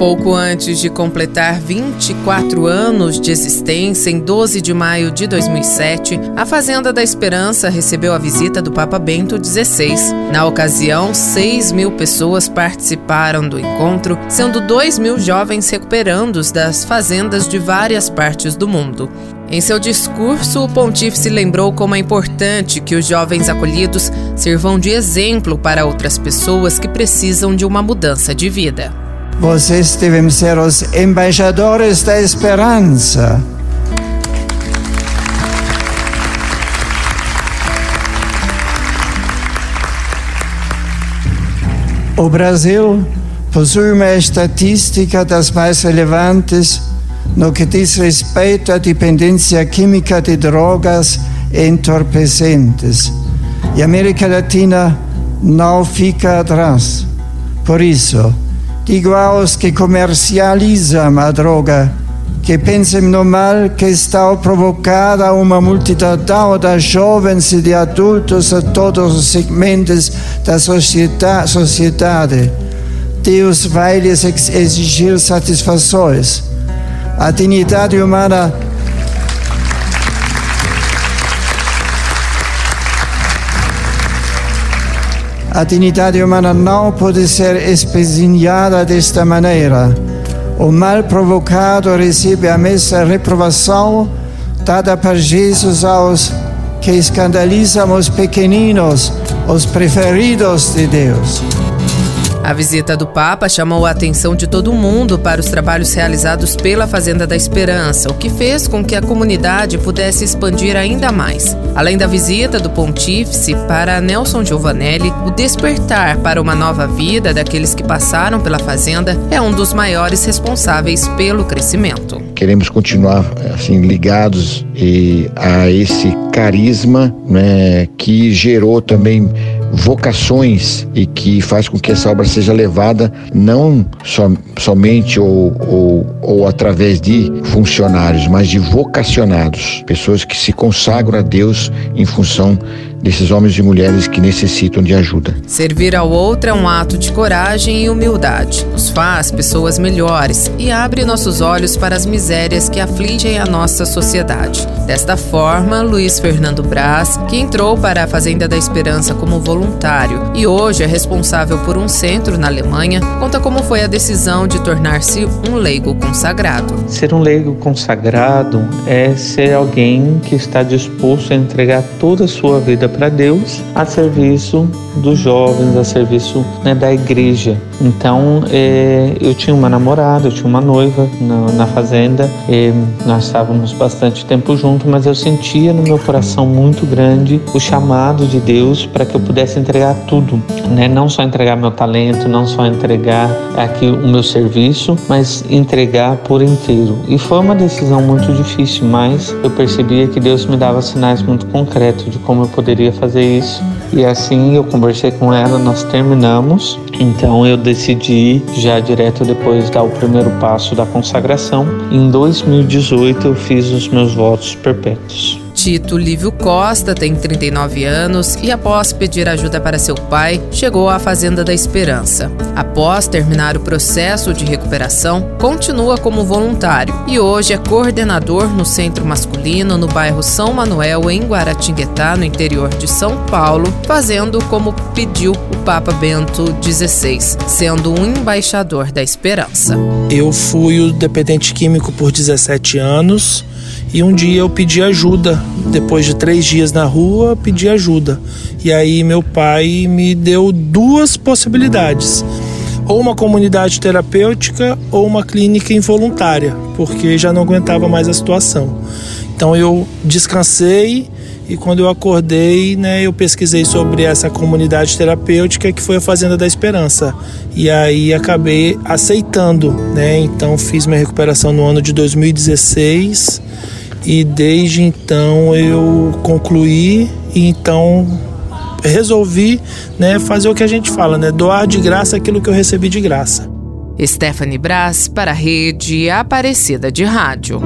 Pouco antes de completar 24 anos de existência, em 12 de maio de 2007, a Fazenda da Esperança recebeu a visita do Papa Bento XVI. Na ocasião, 6 mil pessoas participaram do encontro, sendo 2 mil jovens recuperandos das fazendas de várias partes do mundo. Em seu discurso, o pontífice lembrou como é importante que os jovens acolhidos sirvam de exemplo para outras pessoas que precisam de uma mudança de vida. Vocês devem ser os embaixadores da esperança. O Brasil possui uma estatística das mais relevantes no que diz respeito à dependência química de drogas entorpecentes. E a América Latina não fica atrás. Por isso, Digo aos que comercializam a droga que pensem no mal que está provocada uma multidão de jovens e de adultos a todos os segmentos da sociedade. Deus vai lhes exigir satisfações. A dignidade humana A dignidade humana não pode ser espezinhada desta maneira. O mal provocado recebe a mesma reprovação dada por Jesus aos que escandalizam os pequeninos, os preferidos de Deus. A visita do Papa chamou a atenção de todo mundo para os trabalhos realizados pela Fazenda da Esperança, o que fez com que a comunidade pudesse expandir ainda mais. Além da visita do Pontífice para Nelson Giovanelli, o despertar para uma nova vida daqueles que passaram pela Fazenda é um dos maiores responsáveis pelo crescimento. Queremos continuar assim ligados a esse carisma né, que gerou também vocações e que faz com que essa obra seja levada não so, somente ou, ou, ou através de funcionários, mas de vocacionados, pessoas que se consagram a Deus em função desses homens e mulheres que necessitam de ajuda. Servir ao outro é um ato de coragem e humildade. Nos faz pessoas melhores e abre nossos olhos para as misérias que afligem a nossa sociedade. Desta forma, Luiz Fernando Braz, que entrou para a Fazenda da Esperança como voluntário e hoje é responsável por um centro na Alemanha, conta como foi a decisão de tornar-se um leigo consagrado. Ser um leigo consagrado é ser alguém que está disposto a entregar toda a sua vida para Deus a serviço dos jovens, a serviço né, da igreja. Então é, eu tinha uma namorada, eu tinha uma noiva na, na fazenda, nós estávamos bastante tempo juntos, mas eu sentia no meu coração muito grande o chamado de Deus para que eu pudesse entregar tudo, né? não só entregar meu talento, não só entregar aqui o meu serviço, mas entregar por inteiro. E foi uma decisão muito difícil, mas eu percebia que Deus me dava sinais muito concretos de como eu poderia poderia fazer isso. E assim eu conversei com ela, nós terminamos. Então eu decidi já direto depois dar o primeiro passo da consagração. Em 2018 eu fiz os meus votos perpétuos. Tito Lívio Costa tem 39 anos e, após pedir ajuda para seu pai, chegou à Fazenda da Esperança. Após terminar o processo de recuperação, continua como voluntário e hoje é coordenador no Centro Masculino no bairro São Manuel, em Guaratinguetá, no interior de São Paulo, fazendo como pediu o Papa Bento XVI, sendo um embaixador da esperança. Eu fui o dependente químico por 17 anos e um dia eu pedi ajuda. Depois de três dias na rua, pedi ajuda. E aí meu pai me deu duas possibilidades. Ou uma comunidade terapêutica ou uma clínica involuntária, porque já não aguentava mais a situação. Então eu descansei e quando eu acordei, né, eu pesquisei sobre essa comunidade terapêutica que foi a Fazenda da Esperança. E aí acabei aceitando, né? Então fiz minha recuperação no ano de 2016 e desde então eu concluí e então resolvi né, fazer o que a gente fala, né, doar de graça aquilo que eu recebi de graça. Stephanie Brás para a rede Aparecida de Rádio.